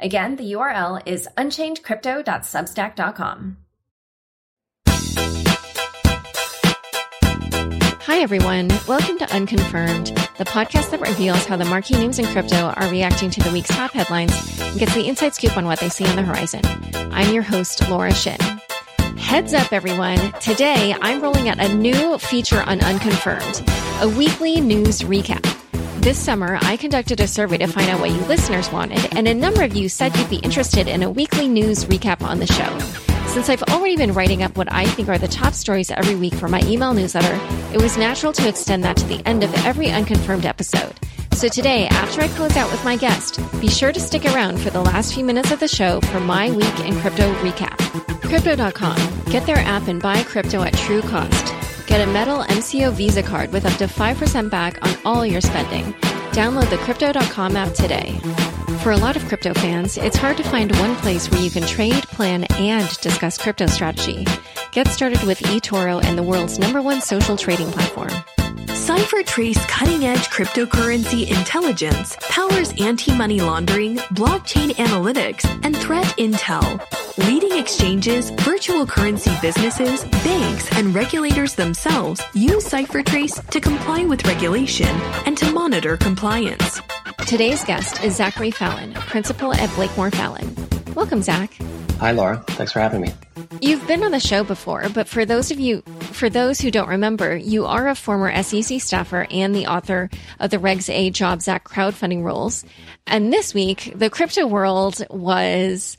Again, the URL is unchainedcrypto.substack.com. Hi, everyone. Welcome to Unconfirmed, the podcast that reveals how the marquee names in crypto are reacting to the week's top headlines and gets the inside scoop on what they see on the horizon. I'm your host, Laura Shin. Heads up, everyone. Today, I'm rolling out a new feature on Unconfirmed, a weekly news recap. This summer, I conducted a survey to find out what you listeners wanted, and a number of you said you'd be interested in a weekly news recap on the show. Since I've already been writing up what I think are the top stories every week for my email newsletter, it was natural to extend that to the end of every unconfirmed episode. So today, after I close out with my guest, be sure to stick around for the last few minutes of the show for my week in crypto recap. Crypto.com. Get their app and buy crypto at true cost. Get a metal MCO Visa card with up to 5% back on all your spending. Download the Crypto.com app today. For a lot of crypto fans, it's hard to find one place where you can trade, plan, and discuss crypto strategy. Get started with eToro and the world's number one social trading platform. CipherTrace cutting edge cryptocurrency intelligence powers anti money laundering, blockchain analytics, and threat intel. Leading exchanges, virtual currency businesses, banks, and regulators themselves use CipherTrace to comply with regulation and to monitor compliance. Today's guest is Zachary Fallon, principal at Blakemore Fallon. Welcome, Zach. Hi, Laura. Thanks for having me. You've been on the show before, but for those of you, for those who don't remember, you are a former SEC staffer and the author of the Regs A Jobs Act crowdfunding rules. And this week, the crypto world was,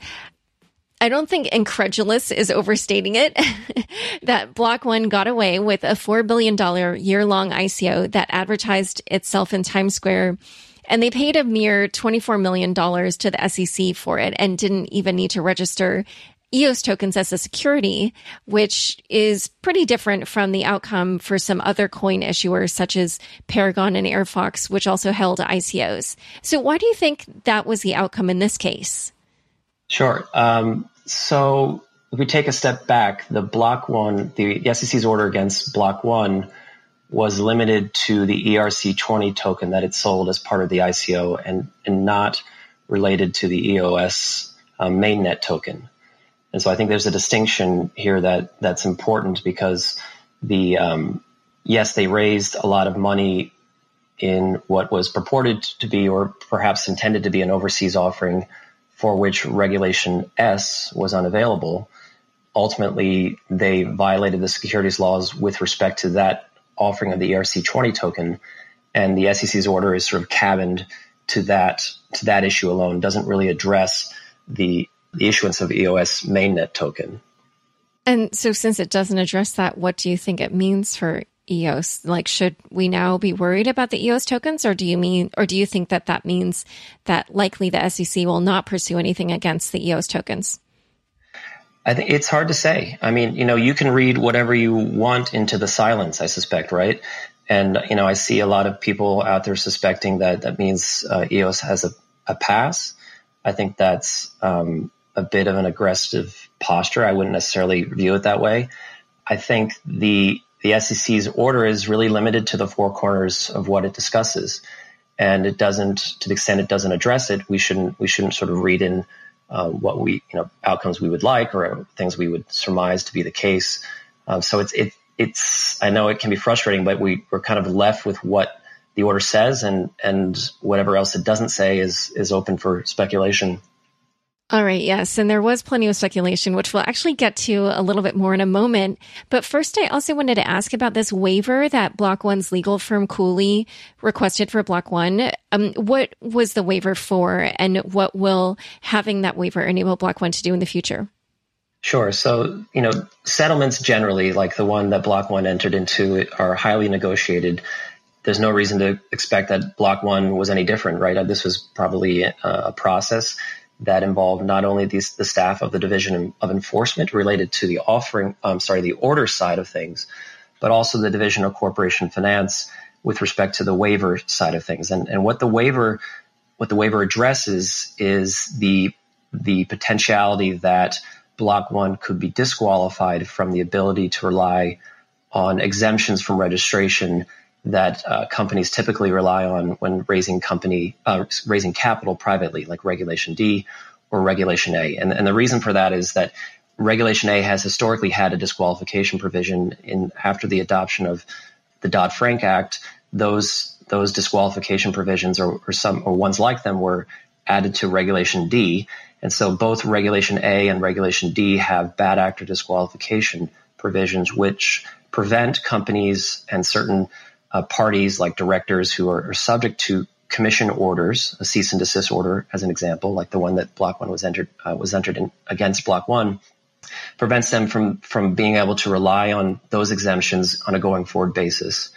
I don't think incredulous is overstating it, that Block One got away with a $4 billion year long ICO that advertised itself in Times Square and they paid a mere $24 million to the SEC for it and didn't even need to register EOS tokens as a security, which is pretty different from the outcome for some other coin issuers such as Paragon and Airfox, which also held ICOs. So why do you think that was the outcome in this case? Sure. Um, so if we take a step back, the block one, the SEC's order against block one was limited to the ERC20 token that it sold as part of the ICO and, and not related to the EOS um, mainnet token. And so I think there's a distinction here that that's important because the um, yes, they raised a lot of money in what was purported to be or perhaps intended to be an overseas offering for which regulation S was unavailable. Ultimately, they violated the securities laws with respect to that offering of the ERC20 token, and the SEC's order is sort of cabined to that to that issue alone. Doesn't really address the, the issuance of EOS mainnet token. And so, since it doesn't address that, what do you think it means for EOS? Like, should we now be worried about the EOS tokens, or do you mean, or do you think that that means that likely the SEC will not pursue anything against the EOS tokens? I think it's hard to say. I mean, you know, you can read whatever you want into the silence, I suspect, right? And, you know, I see a lot of people out there suspecting that that means uh, EOS has a, a, pass. I think that's um, a bit of an aggressive posture. I wouldn't necessarily view it that way. I think the the SEC's order is really limited to the four corners of what it discusses, and it doesn't, to the extent it doesn't address it, we shouldn't we shouldn't sort of read in uh, what we, you know, outcomes we would like or things we would surmise to be the case. Um, so it's, it, it's, I know it can be frustrating, but we, we're kind of left with what the order says and, and whatever else it doesn't say is, is open for speculation. All right, yes. And there was plenty of speculation, which we'll actually get to a little bit more in a moment. But first, I also wanted to ask about this waiver that Block One's legal firm Cooley requested for Block One. Um, what was the waiver for, and what will having that waiver enable Block One to do in the future? Sure. So, you know, settlements generally, like the one that Block One entered into, are highly negotiated. There's no reason to expect that Block One was any different, right? This was probably a process that involved not only the staff of the Division of Enforcement related to the offering, sorry, the order side of things, but also the Division of Corporation Finance with respect to the waiver side of things. And, and what the waiver what the waiver addresses is the the potentiality that Block One could be disqualified from the ability to rely on exemptions from registration that uh, companies typically rely on when raising company uh, raising capital privately, like Regulation D or Regulation A. And, and the reason for that is that Regulation A has historically had a disqualification provision in after the adoption of the Dodd Frank Act. Those those disqualification provisions or, or some or ones like them were added to Regulation D. And so both Regulation A and Regulation D have bad actor disqualification provisions, which prevent companies and certain uh, parties like directors who are, are, subject to commission orders, a cease and desist order, as an example, like the one that Block One was entered uh, was entered in, against Block One, prevents them from from being able to rely on those exemptions on a going forward basis.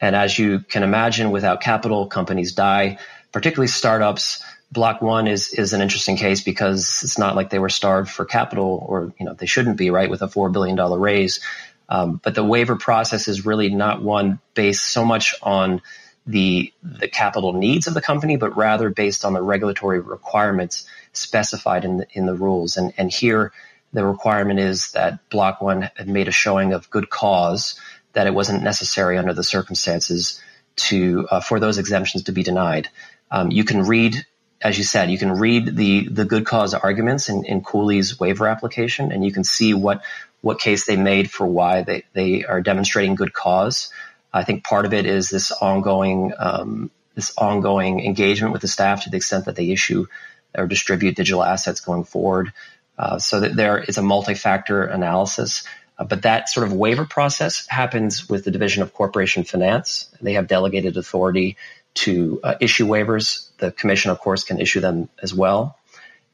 And as you can imagine, without capital, companies die, particularly startups. Block One is is an interesting case because it's not like they were starved for capital, or you know they shouldn't be, right? With a four billion dollar raise, um, but the waiver process is really not one based so much on the the capital needs of the company, but rather based on the regulatory requirements specified in the, in the rules. And and here the requirement is that Block One had made a showing of good cause that it wasn't necessary under the circumstances to uh, for those exemptions to be denied. Um, you can read, as you said, you can read the the good cause arguments in, in Cooley's waiver application, and you can see what what case they made for why they, they are demonstrating good cause. I think part of it is this ongoing um, this ongoing engagement with the staff to the extent that they issue or distribute digital assets going forward. Uh, so that there is a multi-factor analysis. Uh, but that sort of waiver process happens with the Division of Corporation Finance. They have delegated authority to uh, issue waivers. The commission, of course, can issue them as well.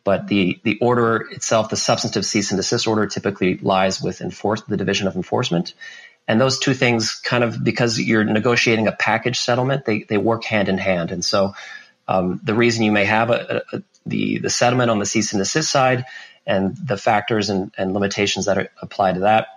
But the, the order itself, the substantive cease and desist order, typically lies with enforce, the Division of Enforcement. And those two things kind of, because you're negotiating a package settlement, they, they work hand in hand. And so um, the reason you may have a, a, the, the settlement on the cease and desist side and the factors and, and limitations that are, apply to that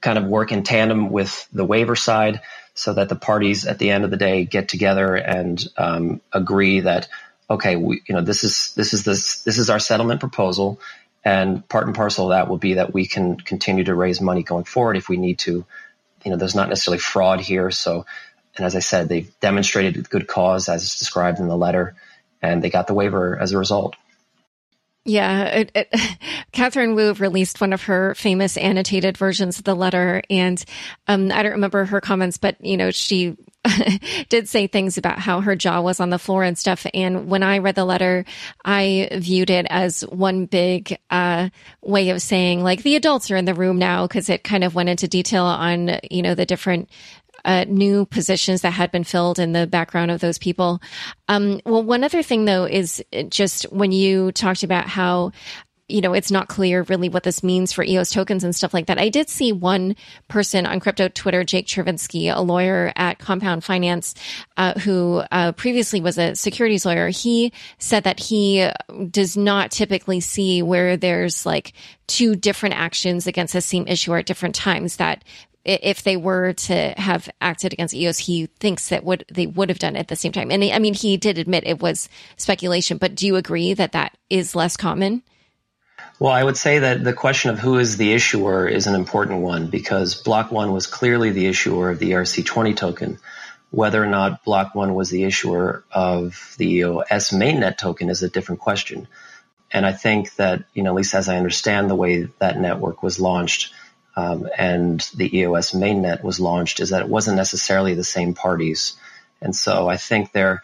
kind of work in tandem with the waiver side so that the parties at the end of the day get together and um, agree that okay, we, you know, this is this is this this is our settlement proposal, and part and parcel of that will be that we can continue to raise money going forward if we need to. You know, there's not necessarily fraud here, so. And as I said, they've demonstrated good cause as described in the letter, and they got the waiver as a result. Yeah, it, it, Catherine Wu released one of her famous annotated versions of the letter, and um, I don't remember her comments, but you know, she did say things about how her jaw was on the floor and stuff. And when I read the letter, I viewed it as one big uh, way of saying, like, the adults are in the room now, because it kind of went into detail on, you know, the different uh, new positions that had been filled in the background of those people. Um, well, one other thing though is just when you talked about how you know, it's not clear really what this means for EOS tokens and stuff like that. I did see one person on crypto Twitter, Jake Chervinsky, a lawyer at Compound Finance, uh, who uh, previously was a securities lawyer. He said that he does not typically see where there's like two different actions against the same issuer at different times. That if they were to have acted against EOS, he thinks that would they would have done it at the same time. And I mean, he did admit it was speculation, but do you agree that that is less common? Well, I would say that the question of who is the issuer is an important one because Block One was clearly the issuer of the ERC20 token. Whether or not Block One was the issuer of the EOS mainnet token is a different question. And I think that, you know, at least as I understand the way that network was launched um, and the EOS mainnet was launched, is that it wasn't necessarily the same parties. And so I think there,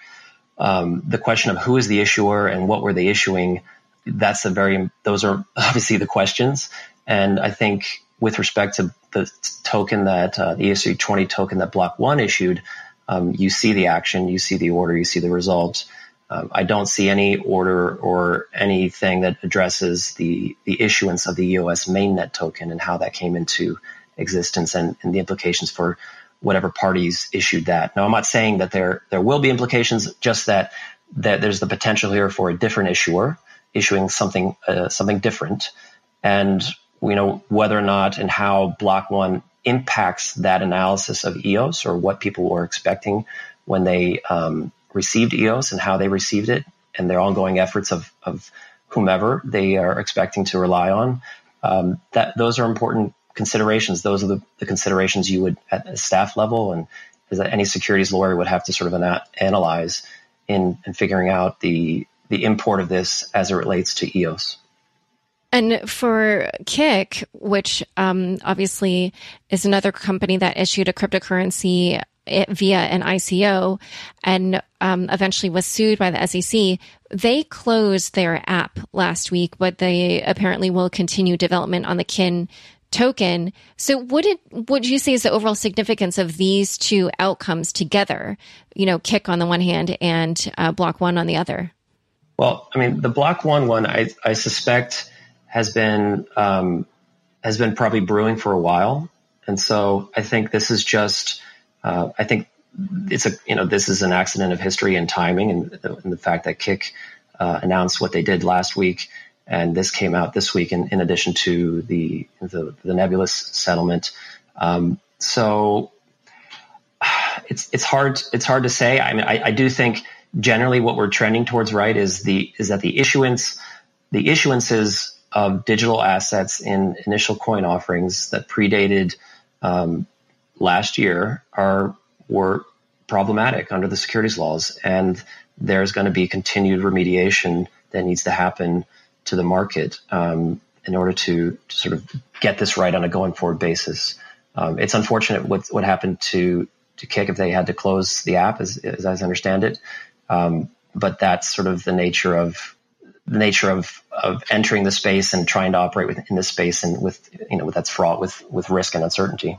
um, the question of who is the issuer and what were they issuing that's a very those are obviously the questions and i think with respect to the token that uh, the ERC20 token that block one issued um, you see the action you see the order you see the results um, i don't see any order or anything that addresses the the issuance of the eos mainnet token and how that came into existence and, and the implications for whatever parties issued that. Now i'm not saying that there there will be implications just that that there's the potential here for a different issuer issuing something uh, something different, and you know whether or not and how Block One impacts that analysis of EOS or what people were expecting when they um, received EOS and how they received it, and their ongoing efforts of, of whomever they are expecting to rely on. Um, that those are important considerations. Those are the, the, considerations you would at a staff level and as any securities lawyer would have to sort of ana- analyze in, in figuring out the the import of this as it relates to EOS. And for Kik, which um, obviously is another company that issued a cryptocurrency via an ICO and um, eventually was sued by the SEC, they closed their app last week, but they apparently will continue development on the Kin token. So what did what do you say is the overall significance of these two outcomes together? You know, Kik on the one hand and uh, Block One on the other. Well, I mean, the Block One one, I, I suspect has been um, has been probably brewing for a while, and so I think this is just uh, I think it's a you know this is an accident of history and timing, and, and the fact that Kik uh, announced what they did last week, and this came out this week in, in addition to the the, the Nebulous settlement. Um, so it's it's hard it's hard to say. I mean, I, I do think generally what we're trending towards right is the is that the issuance the issuances of digital assets in initial coin offerings that predated um, last year are were problematic under the securities laws, and there's going to be continued remediation that needs to happen to the market um, in order to, to, sort of get this right on a going forward basis. Um, it's unfortunate what what happened to to Kik if they had to close the app, as, as I understand it. Um, but that's sort of the nature of the nature of of entering the space and trying to operate within this space and with you know that's fraught with with risk and uncertainty.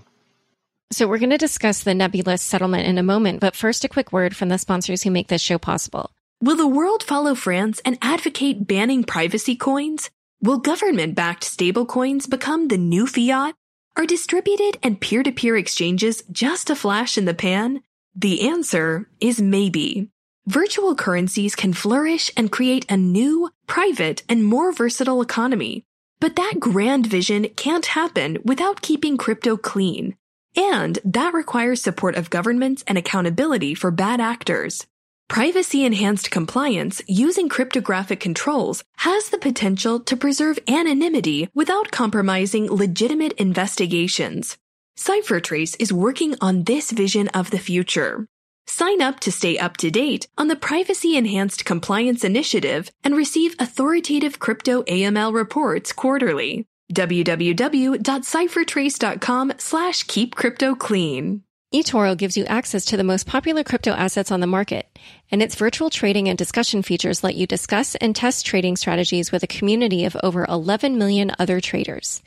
So we're going to discuss the nebulous settlement in a moment, but first a quick word from the sponsors who make this show possible. Will the world follow France and advocate banning privacy coins? Will government-backed stablecoins become the new fiat? Are distributed and peer-to-peer exchanges just a flash in the pan? The answer is maybe. Virtual currencies can flourish and create a new, private, and more versatile economy. But that grand vision can't happen without keeping crypto clean. And that requires support of governments and accountability for bad actors. Privacy enhanced compliance using cryptographic controls has the potential to preserve anonymity without compromising legitimate investigations. CipherTrace is working on this vision of the future. Sign up to stay up to date on the Privacy Enhanced Compliance Initiative and receive authoritative crypto AML reports quarterly www.ciphertrace.com slash keep crypto clean. eToro gives you access to the most popular crypto assets on the market, and its virtual trading and discussion features let you discuss and test trading strategies with a community of over 11 million other traders.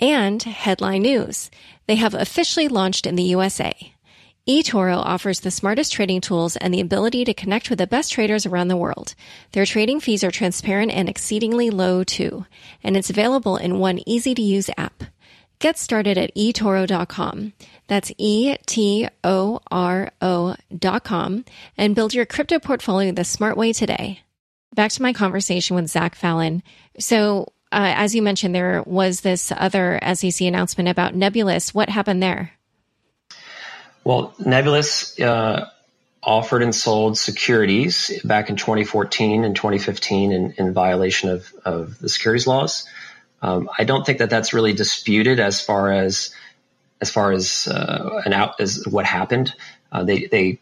And headline news. They have officially launched in the USA eToro offers the smartest trading tools and the ability to connect with the best traders around the world. Their trading fees are transparent and exceedingly low too, and it's available in one easy to use app. Get started at eToro.com. That's E-T-O-R-O dot com and build your crypto portfolio the smart way today. Back to my conversation with Zach Fallon. So, uh, as you mentioned, there was this other SEC announcement about Nebulous. What happened there? Well, Nebulous uh, offered and sold securities back in 2014 and 2015 in, in violation of, of the securities laws. Um, I don't think that that's really disputed as far as as far as uh, an out as what happened. Uh, they they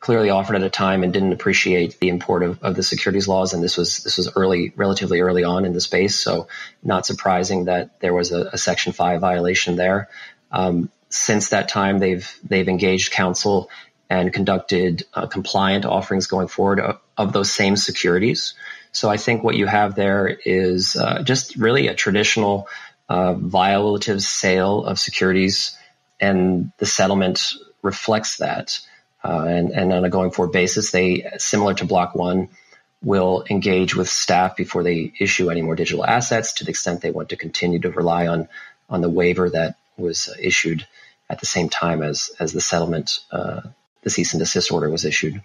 clearly offered at a time and didn't appreciate the import of, of the securities laws, and this was this was early, relatively early on in the space. So, not surprising that there was a, a Section Five violation there. Um, since that time, they've they've engaged counsel and conducted uh, compliant offerings going forward of, of, those same securities. So I think what you have there is uh, just really a traditional uh, violative sale of securities, and the settlement reflects that. Uh, and, and on a going forward basis, they similar to Block One will engage with staff before they issue any more digital assets to the extent they want to continue to rely on on the waiver that was issued at the same time as as the settlement, uh, the cease and desist order was issued.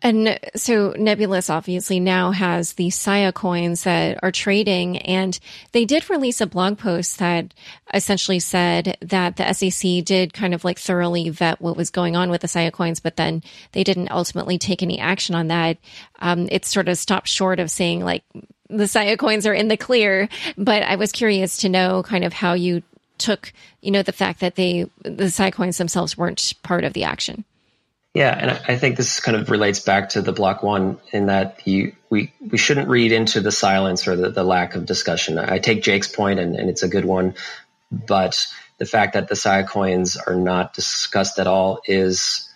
And so Nebulous obviously now has the Sia coins that are trading and they did release a blog post that essentially said that the SEC did kind of like thoroughly vet what was going on with the Sia coins, but then they didn't ultimately take any action on that. Um, it sort of stopped short of saying like the Sia coins are in the clear, but I was curious to know kind of how you took, you know, the fact that they, the Sia coins themselves weren't part of the action. Yeah, and I think this kind of relates back to the block one in that you, we we shouldn't read into the silence or the, the lack of discussion. I take Jake's point, and, and it's a good one, but the fact that the Sia coins are not discussed at all is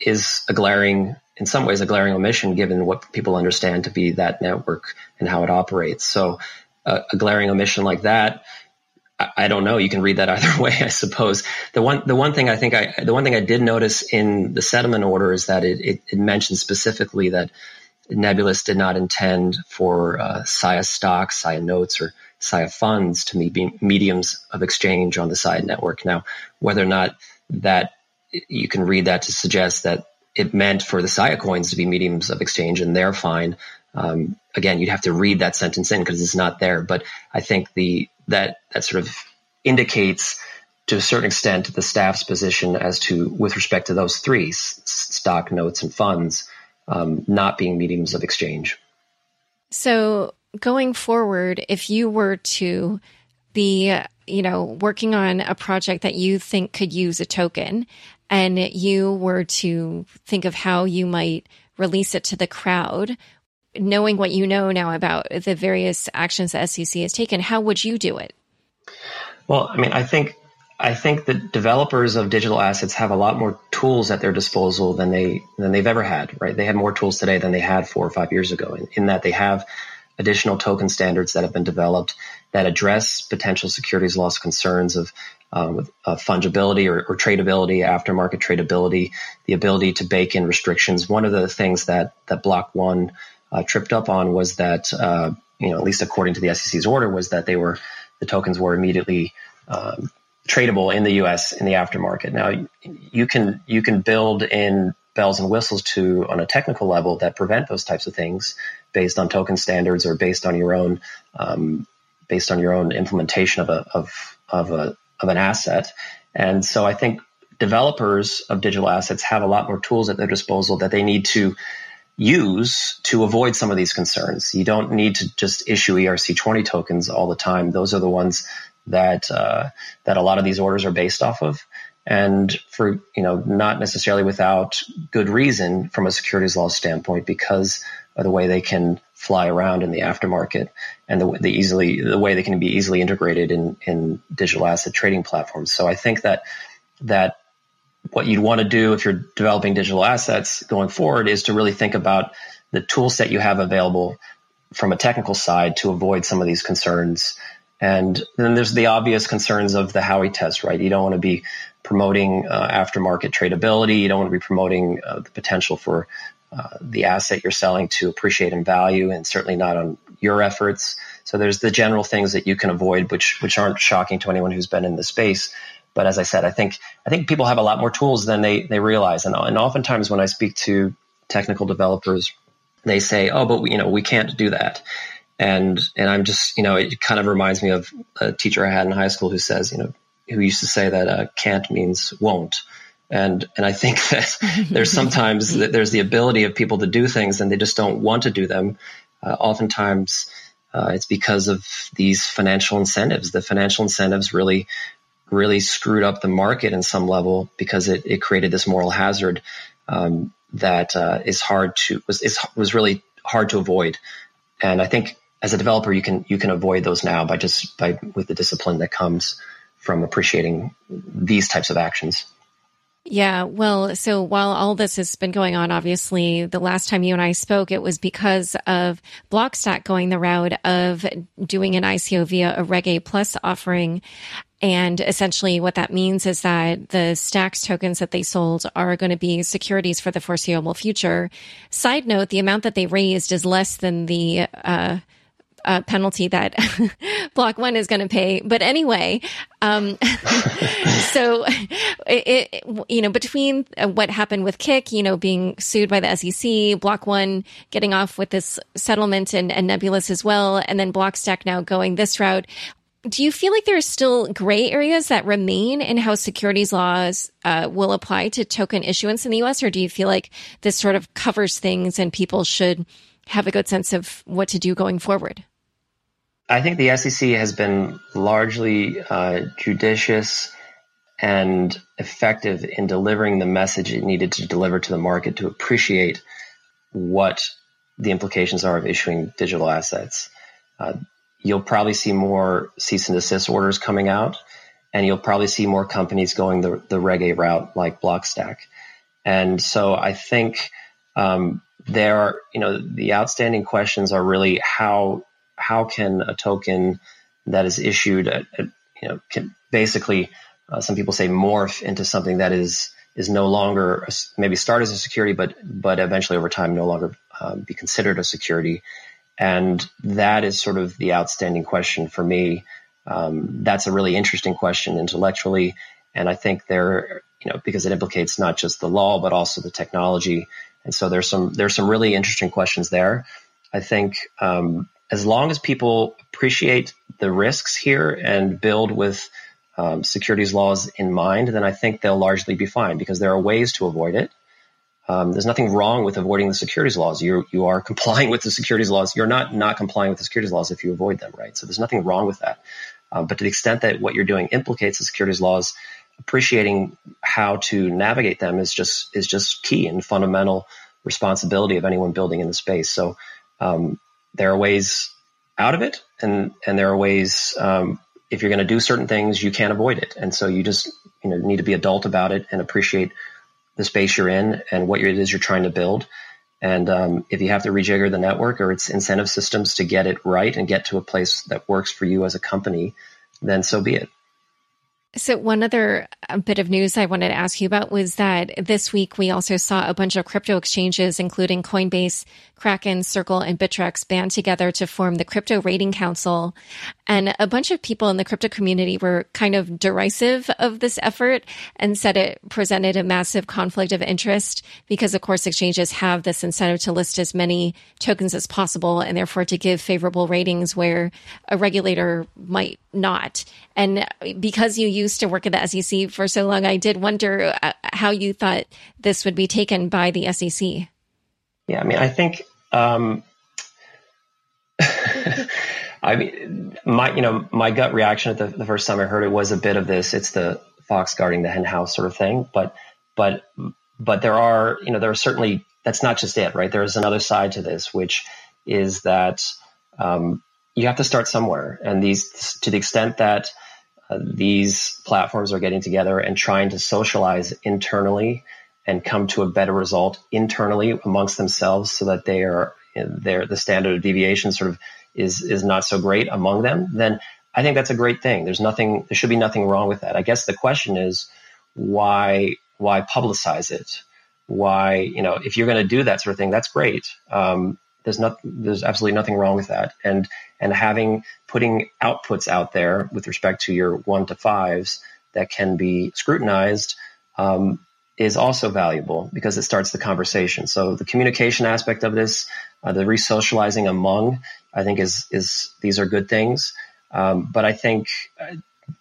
is a glaring, in some ways, a glaring omission given what people understand to be that network and how it operates. So, uh, a glaring omission like that I don't know. You can read that either way, I suppose. The one, the one thing I think I, the one thing I did notice in the settlement order is that it, it, it mentioned specifically that Nebulous did not intend for uh, Sia stocks, Sia notes, or Sia funds to be mediums of exchange on the Sia network. Now, whether or not that you can read that to suggest that it meant for the Sia coins to be mediums of exchange and they're fine. Um, again, you'd have to read that sentence in because it's not there. But I think the that that sort of indicates to a certain extent the staff's position as to with respect to those three stock notes and funds um, not being mediums of exchange. So going forward if you were to be you know working on a project that you think could use a token and you were to think of how you might release it to the crowd knowing what you know now about the various actions the SEC has taken, how would you do it? Well, I mean, I think I think that developers of digital assets have a lot more tools at their disposal than they than they've ever had. Right? They have more tools today than they had four or five years ago. In, in that they have additional token standards that have been developed that address potential securities loss concerns of um, uh, fungibility or, or, tradability, aftermarket tradability, the ability to bake in restrictions. One of the things that that Block One uh, tripped up on was that, uh, you know, at least according to the SEC's order, was that they were the tokens were immediately um, tradable in the U.S. in the aftermarket. Now, you can you can build in bells and whistles to on a technical level that prevent those types of things based on token standards or based on your own um, based on your own implementation of a of of a of an asset. And so I think developers of digital assets have a lot more tools at their disposal that they need to use to avoid some of these concerns. You don't need to just issue ERC20 tokens all the time. Those are the ones that uh, that a lot of these orders are based off of, and for you know not necessarily without good reason from a securities law standpoint because of the way they can fly around in the aftermarket and the, the easily the way they can be easily integrated in in digital asset trading platforms. So I think that that what you'd want to do if you're developing digital assets going forward is to really think about the tool set you have available from a technical side to avoid some of these concerns. And then there's the obvious concerns of the Howey test, right? You don't want to be promoting uh, aftermarket tradability. You don't want to be promoting uh, the potential for uh, the asset you're selling to appreciate in value, and certainly not on your efforts. So there's the general things that you can avoid, which which aren't shocking to anyone who's been in the space. But as I said, I think I think people have a lot more tools than they they realize, and and oftentimes when I speak to technical developers, they say, "Oh, but we, you know we can't do that," and and I'm just you know it kind of reminds me of a teacher I had in high school who says you know who used to say that uh, can't means won't. And and I think that there's sometimes that there's the ability of people to do things and they just don't want to do them. Uh, oftentimes, uh, it's because of these financial incentives. The financial incentives really really screwed up the market in some level because it, it created this moral hazard um, that uh, is hard to was is, was really hard to avoid. And I think as a developer, you can you can avoid those now by just by with the discipline that comes from appreciating these types of actions. Yeah, well, so while all this has been going on, obviously, the last time you and I spoke, it was because of Blockstack going the route of doing an ICO via a Reg A Plus offering. And essentially what that means is that the stacks tokens that they sold are going to be securities for the foreseeable future. Side note, the amount that they raised is less than the, uh, uh, penalty that Block One is going to pay. But anyway, um, so it, it, you know, between what happened with Kik, you know, being sued by the SEC, Block One getting off with this settlement and, and Nebulous as well, and then Blockstack now going this route. Do you feel like there are still gray areas that remain in how securities laws uh, will apply to token issuance in the US? Or do you feel like this sort of covers things and people should have a good sense of what to do going forward? I think the SEC has been largely uh, judicious and effective in delivering the message it needed to deliver to the market to appreciate what the implications are of issuing digital assets. Uh, you'll probably see more cease and desist orders coming out, and you'll probably see more companies going the, the Reg A route like Blockstack. And so I think um, there are, you know, the outstanding questions are really how how can a token that is issued, at, at, you know, can basically uh, some people say morph into something that is is no longer maybe start as a security, but but eventually over time no longer uh, be considered a security. And that is sort of the outstanding question for me. Um, that's a really interesting question intellectually, and I think there, you know, because it implicates not just the law but also the technology. And so there's some there's some really interesting questions there. I think um, as long as people appreciate the risks here and build with um, securities laws in mind, then I think they'll largely be fine because there are ways to avoid it. Um, there's nothing wrong with avoiding the securities laws. You you are complying with the securities laws. You're not not complying with the securities laws if you avoid them, right? So there's nothing wrong with that. Um, but to the extent that what you're doing implicates the securities laws, appreciating how to navigate them is just is just key and fundamental responsibility of anyone building in the space. So um, there are ways out of it, and and there are ways um, if you're going to do certain things, you can't avoid it, and so you just you know need to be adult about it and appreciate the space you're in and what it is you're trying to build. And um, if you have to rejigger the network or its incentive systems to get it right and get to a place that works for you as a company, then so be it. So, one other uh, bit of news I wanted to ask you about was that this week we also saw a bunch of crypto exchanges, including Coinbase, Kraken, Circle, and Bittrex, band together to form the Crypto Rating Council. And a bunch of people in the crypto community were kind of derisive of this effort and said it presented a massive conflict of interest because, of course, exchanges have this incentive to list as many tokens as possible and therefore to give favorable ratings where a regulator might not. And because you used to work at the SEC for so long, I did wonder uh, how you thought this would be taken by the SEC. Yeah, I mean, I think. Um, I mean, my you know my gut reaction at the, the first time I heard it was a bit of this. It's the fox guarding the hen house sort of thing. But but but there are you know there are certainly that's not just it, right? There is another side to this, which is that um, you have to start somewhere, and these to the extent that uh, these platforms are getting together and trying to socialize internally and come to a better result internally amongst themselves, so that they are their the standard of deviation sort of is is not so great among them, then I think that's a great thing. There's nothing there should be nothing wrong with that. I guess the question is why why publicize it? Why you know if you're going to do that sort of thing, that's great. Um, there's not there's absolutely nothing wrong with that. And and having putting outputs out there with respect to your one to fives that can be scrutinized um, is also valuable because it starts the conversation. So the communication aspect of this, uh, the resocializing among, I think is is these are good things. Um, but I think uh,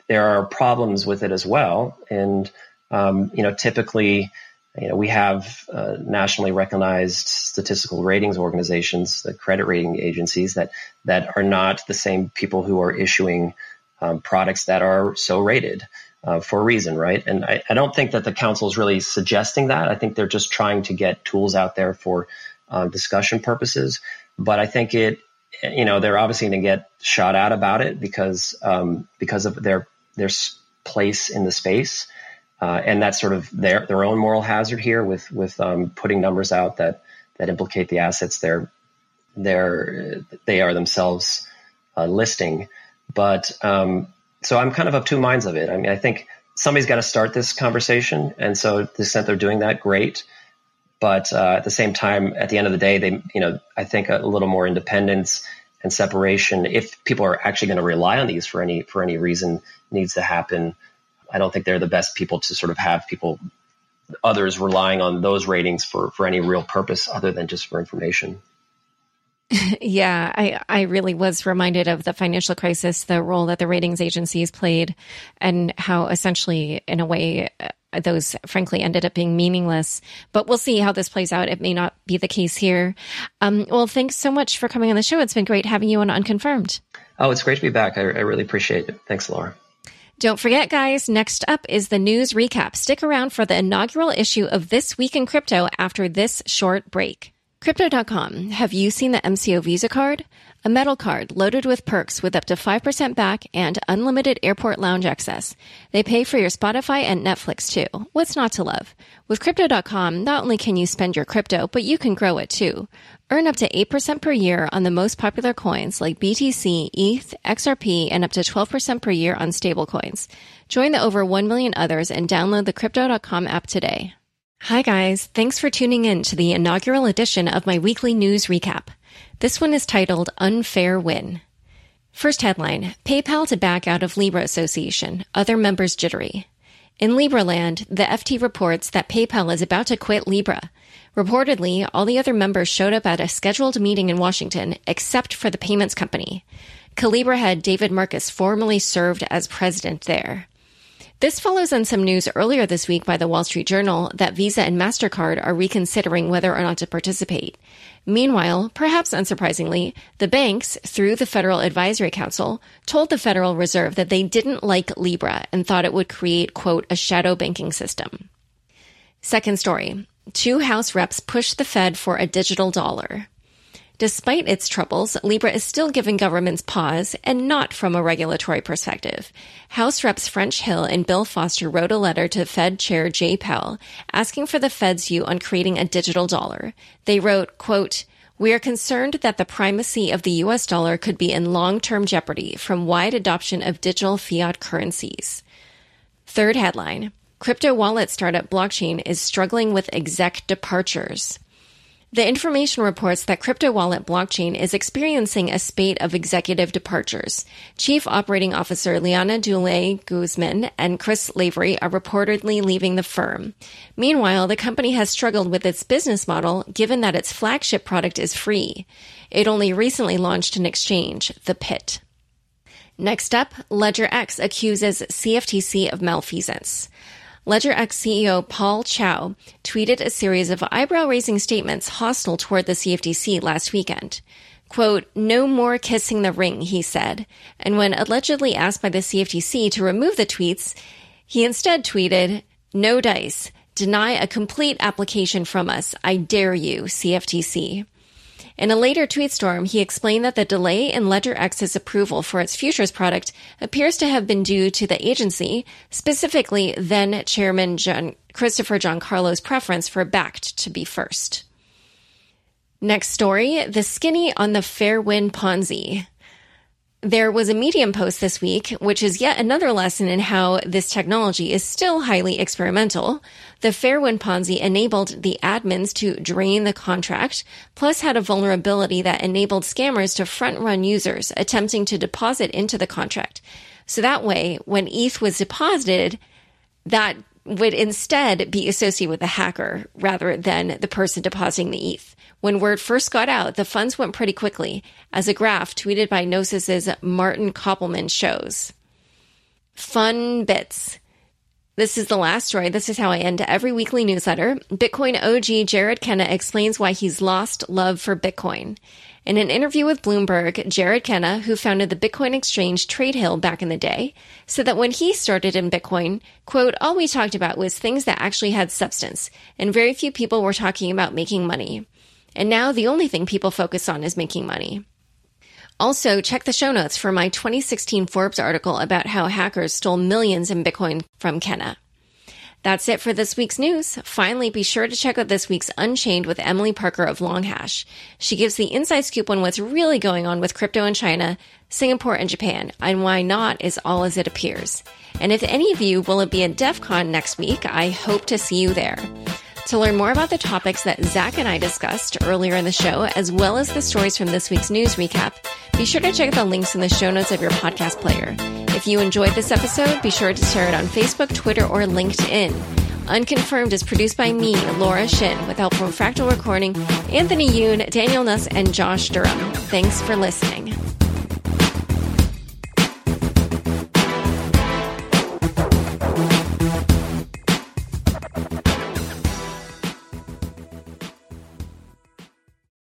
there are problems with it as well. And um, you know, typically, you know, we have uh, nationally recognized statistical ratings organizations, the credit rating agencies that that are not the same people who are issuing um, products that are so rated uh, for a reason, right? And I, I, don't think that the council is really suggesting that. I think they're just trying to get tools out there for uh, discussion purposes. But I think it, you know, they're obviously going to get shot at about it because um, because of their their place in the space, uh, and that's sort of their their own moral hazard here with with um, putting numbers out that that implicate the assets they're they're they are themselves uh, listing. But um, so I'm kind of of two minds of it. I mean, I think somebody's got to start this conversation, and so to the extent they're doing that, great. But uh, at the same time, at the end of the day, they, you know, I think a little more independence and separation, if people are actually going to rely on these for any for any reason, needs to happen. I don't think they're the best people to sort of have people others relying on those ratings for for any real purpose other than just for information. yeah, I, I really was reminded of the financial crisis, the role that the ratings agencies played, and how essentially, in a way, uh, those frankly ended up being meaningless. But we'll see how this plays out. It may not be the case here. Um, well, thanks so much for coming on the show. It's been great having you on Unconfirmed. Oh, it's great to be back. I, I really appreciate it. Thanks, Laura. Don't forget, guys, next up is the news recap. Stick around for the inaugural issue of This Week in Crypto after this short break. Crypto.com. Have you seen the MCO Visa card? A metal card loaded with perks with up to 5% back and unlimited airport lounge access. They pay for your Spotify and Netflix too. What's not to love? With Crypto.com, not only can you spend your crypto, but you can grow it too. Earn up to 8% per year on the most popular coins like BTC, ETH, XRP, and up to 12% per year on stablecoins. Join the over 1 million others and download the Crypto.com app today. Hi, guys. Thanks for tuning in to the inaugural edition of my weekly news recap. This one is titled Unfair Win. First headline PayPal to back out of Libra Association, other members jittery. In Libra land, the FT reports that PayPal is about to quit Libra. Reportedly, all the other members showed up at a scheduled meeting in Washington, except for the payments company. Calibra head David Marcus formerly served as president there. This follows on some news earlier this week by the Wall Street Journal that Visa and MasterCard are reconsidering whether or not to participate. Meanwhile, perhaps unsurprisingly, the banks, through the Federal Advisory Council, told the Federal Reserve that they didn't like Libra and thought it would create, quote, a shadow banking system. Second story. Two House reps push the Fed for a digital dollar. Despite its troubles, Libra is still giving governments pause, and not from a regulatory perspective. House Reps French Hill and Bill Foster wrote a letter to Fed Chair Jay Powell asking for the Fed's view on creating a digital dollar. They wrote, quote, we are concerned that the primacy of the US dollar could be in long-term jeopardy from wide adoption of digital fiat currencies. Third headline. Crypto wallet startup blockchain is struggling with exec departures. The information reports that crypto wallet blockchain is experiencing a spate of executive departures. Chief Operating Officer Liana Douillet Guzman and Chris Lavery are reportedly leaving the firm. Meanwhile, the company has struggled with its business model given that its flagship product is free. It only recently launched an exchange, The Pit. Next up, Ledger X accuses CFTC of malfeasance. LedgerX CEO Paul Chou tweeted a series of eyebrow raising statements hostile toward the CFTC last weekend. Quote, no more kissing the ring, he said. And when allegedly asked by the CFTC to remove the tweets, he instead tweeted, no dice. Deny a complete application from us. I dare you, CFTC. In a later tweet storm, he explained that the delay in LedgerX's approval for its futures product appears to have been due to the agency, specifically then Chairman John, Christopher Giancarlo's preference for Bakkt to be first. Next story, the skinny on the Fairwin Ponzi. There was a Medium post this week, which is yet another lesson in how this technology is still highly experimental. The Fairwin Ponzi enabled the admins to drain the contract, plus had a vulnerability that enabled scammers to front run users attempting to deposit into the contract. So that way, when ETH was deposited, that would instead be associated with the hacker rather than the person depositing the ETH. When word first got out, the funds went pretty quickly, as a graph tweeted by Gnosis's Martin Köppelmann shows. Fun bits. This is the last story. This is how I end every weekly newsletter. Bitcoin OG Jared Kenna explains why he's lost love for Bitcoin. In an interview with Bloomberg, Jared Kenna, who founded the Bitcoin exchange TradeHill back in the day, said that when he started in Bitcoin, quote, all we talked about was things that actually had substance, and very few people were talking about making money. And now the only thing people focus on is making money. Also, check the show notes for my 2016 Forbes article about how hackers stole millions in Bitcoin from Kenna. That's it for this week's news. Finally, be sure to check out this week's Unchained with Emily Parker of Longhash. She gives the inside scoop on what's really going on with crypto in China, Singapore, and Japan, and why not is all as it appears. And if any of you will it be at DEF CON next week, I hope to see you there. To learn more about the topics that Zach and I discussed earlier in the show, as well as the stories from this week's news recap, be sure to check the links in the show notes of your podcast player. If you enjoyed this episode, be sure to share it on Facebook, Twitter, or LinkedIn. Unconfirmed is produced by me, Laura Shin, with help from Fractal Recording, Anthony Yoon, Daniel Nuss, and Josh Durham. Thanks for listening.